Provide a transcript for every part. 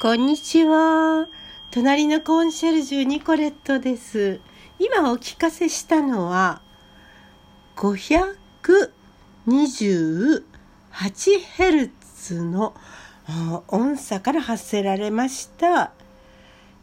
こんにちは。隣のコンシェルジュニコレットです。今お聞かせしたのは、528Hz の音差から発せられました、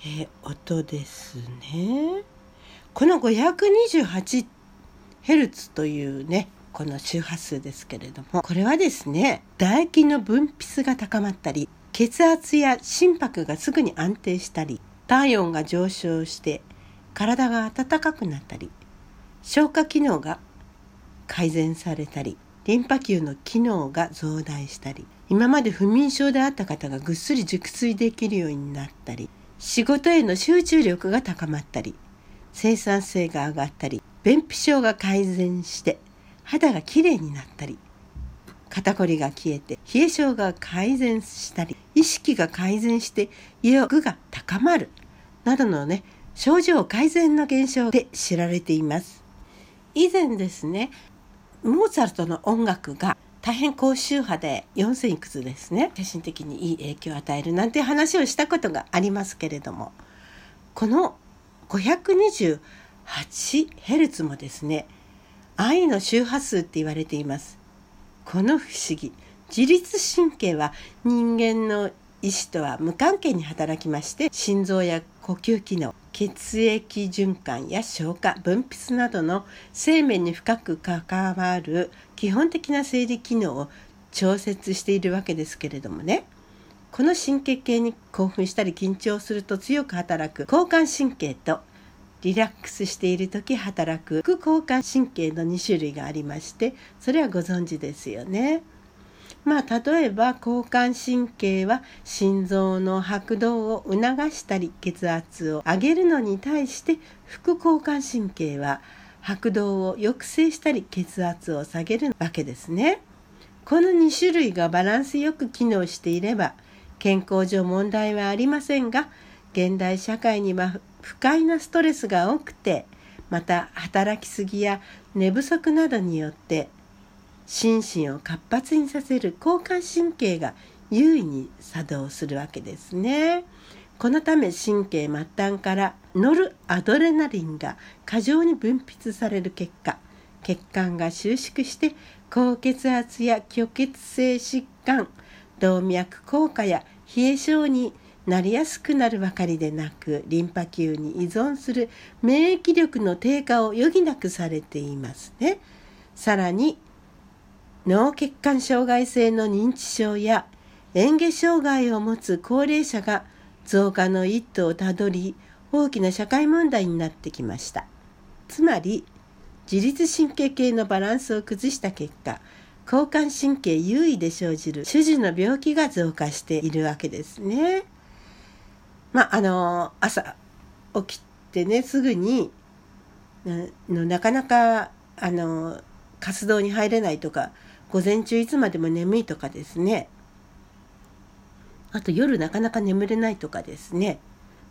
えー、音ですね。この 528Hz というね、この周波数ですけれども、これはですね、唾液の分泌が高まったり、血圧や心拍がすぐに安定したり体温が上昇して体が温かくなったり消化機能が改善されたりリンパ球の機能が増大したり今まで不眠症であった方がぐっすり熟睡できるようになったり仕事への集中力が高まったり生産性が上がったり便秘症が改善して肌がきれいになったり肩こりが消えて冷え性が改善したり意識が改善して意欲が高まるなどのね症状改善の現象で知られています。以前ですねモーツァルトの音楽が大変高周波で4000いくつですね精神的にいい影響を与えるなんて話をしたことがありますけれどもこの 528Hz もですね愛の周波数って言われています。この不思議自律神経は人間の意思とは無関係に働きまして心臓や呼吸機能血液循環や消化分泌などの生命に深く関わる基本的な生理機能を調節しているわけですけれどもね。この神経系に興奮したり緊張すると強く働く交感神経とリラックスしている時働く副交感神経の2種類がありましてそれはご存知ですよね。まあ例えば交感神経は心臓の拍動を促したり血圧を上げるのに対して副交感神経は拍動を抑制したり血圧を下げるわけですね。この2種類がバランスよく機能していれば健康上問題はありませんが現代社会には不快なストレスが多くてまた働きすぎや寝不足などによって心身を活発にさせる交感神経が優位に作動するわけですね。このため神経末端からノルアドレナリンが過剰に分泌される結果血管が収縮して高血圧や虚血性疾患動脈硬化や冷え症になりやすくなるばかりでなくリンパ球に依存する免疫力の低下を余儀なくされていますね。さらに脳血管障害性の認知症や嚥下障害を持つ高齢者が増加の一途をたどり大きな社会問題になってきましたつまり自律神経系のバランスを崩した結果交感神経優位で生じる種々の病気が増加しているわけですね。まああの朝起きてねすぐにななかなかあの活動に入れないとか午前中いつまでも眠いとかですね。あと夜なかなか眠れないとかですね。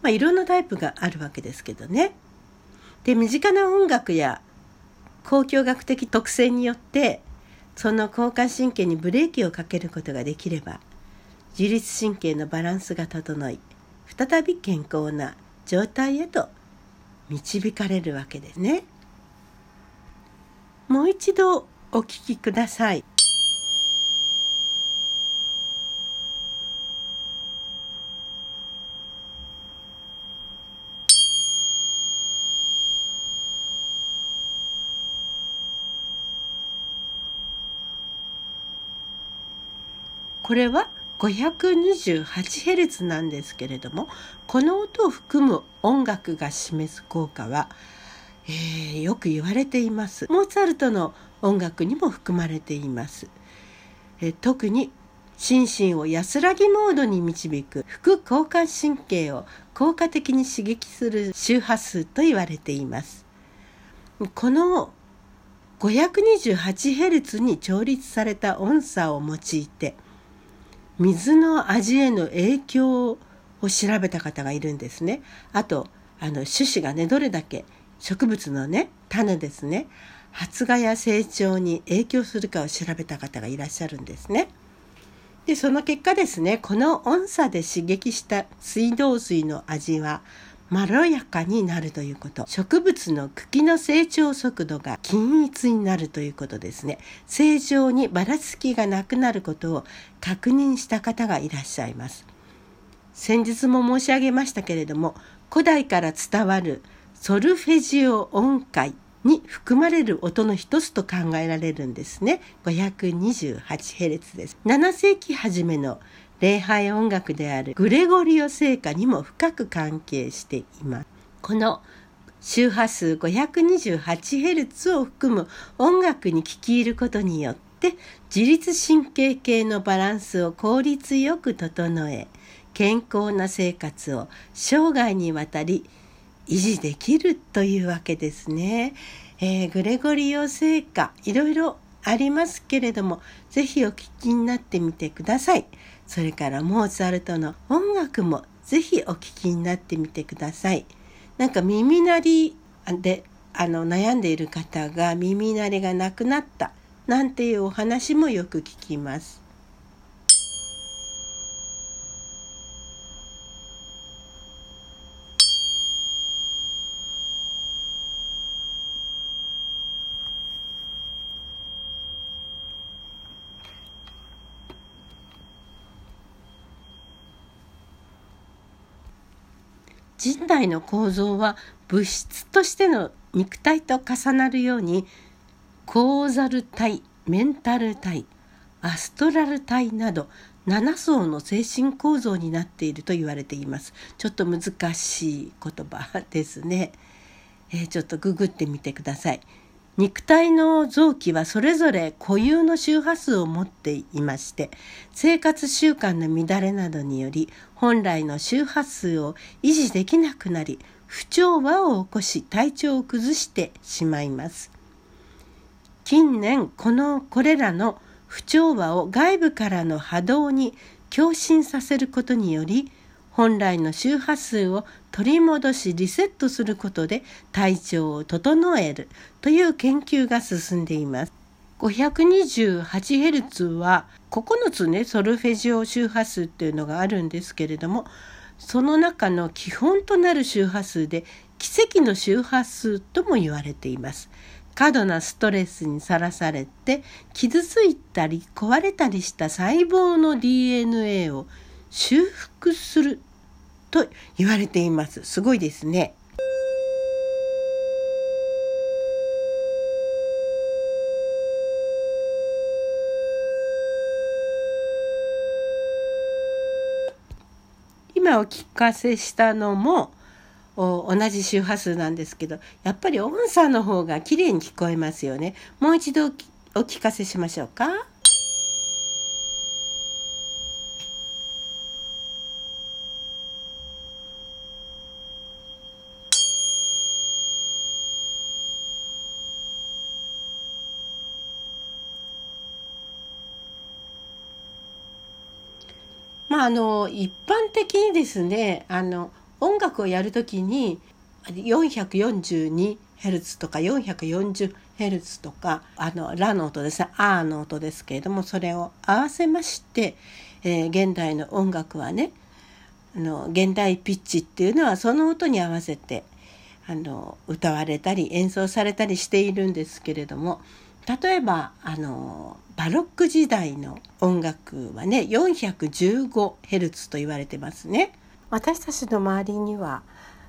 まあいろんなタイプがあるわけですけどね。で身近な音楽や交響楽的特性によってその交感神経にブレーキをかけることができれば自律神経のバランスが整い再び健康な状態へと導かれるわけですね。もう一度お聞きください。これは 528Hz なんですけれどもこの音を含む音楽が示す効果は、えー、よく言われています。モーツァルトの音楽にも含まれています、えー、特に心身を安らぎモードに導く副交感神経を効果的に刺激する周波数と言われています。この 528Hz に調律された音差を用いて水の味への影響を調べた方がいるんですね。あと、あの、種子がね、どれだけ植物のね、種ですね、発芽や成長に影響するかを調べた方がいらっしゃるんですね。でその結果ですねこの音差で刺激した水道水の味はまろやかになるということ。植物の茎の成長速度が均一になるということですね。正常にばらつきがなくなることを確認した方がいらっしゃいます。先日も申し上げましたけれども古代から伝わるソルフェジオ音階に含まれる音の一つと考えられるんですね。528Hz です。7世紀初めの礼拝音楽であるグレゴリオ聖歌にも深く関係しています。この周波数 528Hz を含む音楽に聴き入ることによって自律神経系のバランスを効率よく整え健康な生活を生涯にわたり維持できるというわけですね。えー、グレゴリオ聖歌いろいろありますけれども是非お聴きになってみてください。それからモーツァルトの音楽もぜひお聴きになってみてください。なんか耳鳴りであの悩んでいる方が耳鳴りがなくなったなんていうお話もよく聞きます。人体の構造は物質としての肉体と重なるようにコーザル体メンタル体アストラル体など7層の精神構造になっていると言われています。ちょっと難しい言葉ですね、えー、ちょっとググってみてください。肉体の臓器はそれぞれ固有の周波数を持っていまして生活習慣の乱れなどにより本来の周波数を維持できなくなり不調和を起こし体調を崩してしまいます。近年このこれらの不調和を外部からの波動に共振させることにより本来の周波数を取り戻しリセットすることで体調を整えるという研究が進んでいます。528Hz は9つねソルフェジオ周波数っていうのがあるんですけれどもその中の基本となる周波数で奇跡の周波数とも言われています。過度なストレスにさらされて傷ついたり壊れたりした細胞の DNA を修復すると言われています。すごいですね。今お聞かせしたのも同じ周波数なんですけどやっぱり音差の方が綺麗に聞こえますよね。もう一度お聞かせしましょうか。まああの一般的にですねあの音楽をやるときに 442Hz とか 440Hz とかあのラの音ですねアーの音ですけれどもそれを合わせまして、えー、現代の音楽はねあの現代ピッチっていうのはその音に合わせてあの歌われたり演奏されたりしているんですけれども例えばあのバロック時代の音楽はね 415Hz と言われてますね。私たちの周りには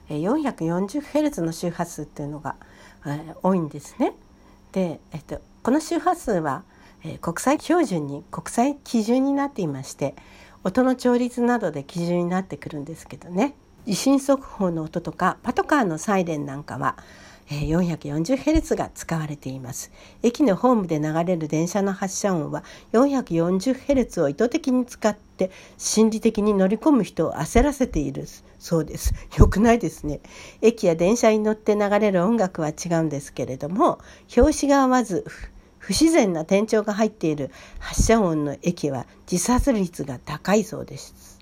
440Hz の周波数っていうのが多いんですね。で、えっと、この周波数は国際標準に国際基準になっていまして音の調律などで基準になってくるんですけどね地震速報の音とかパトカーのサイレンなんかは 440Hz が使われています。駅のホームで流れる電車の発車音は 440Hz を意図的に使って心理的に乗り込む人を焦らせているそうです。よくないですね。駅や電車に乗って流れる音楽は違うんですけれども表紙が合わず不自然な転調が入っている発車音の駅は自殺率が高いそうです。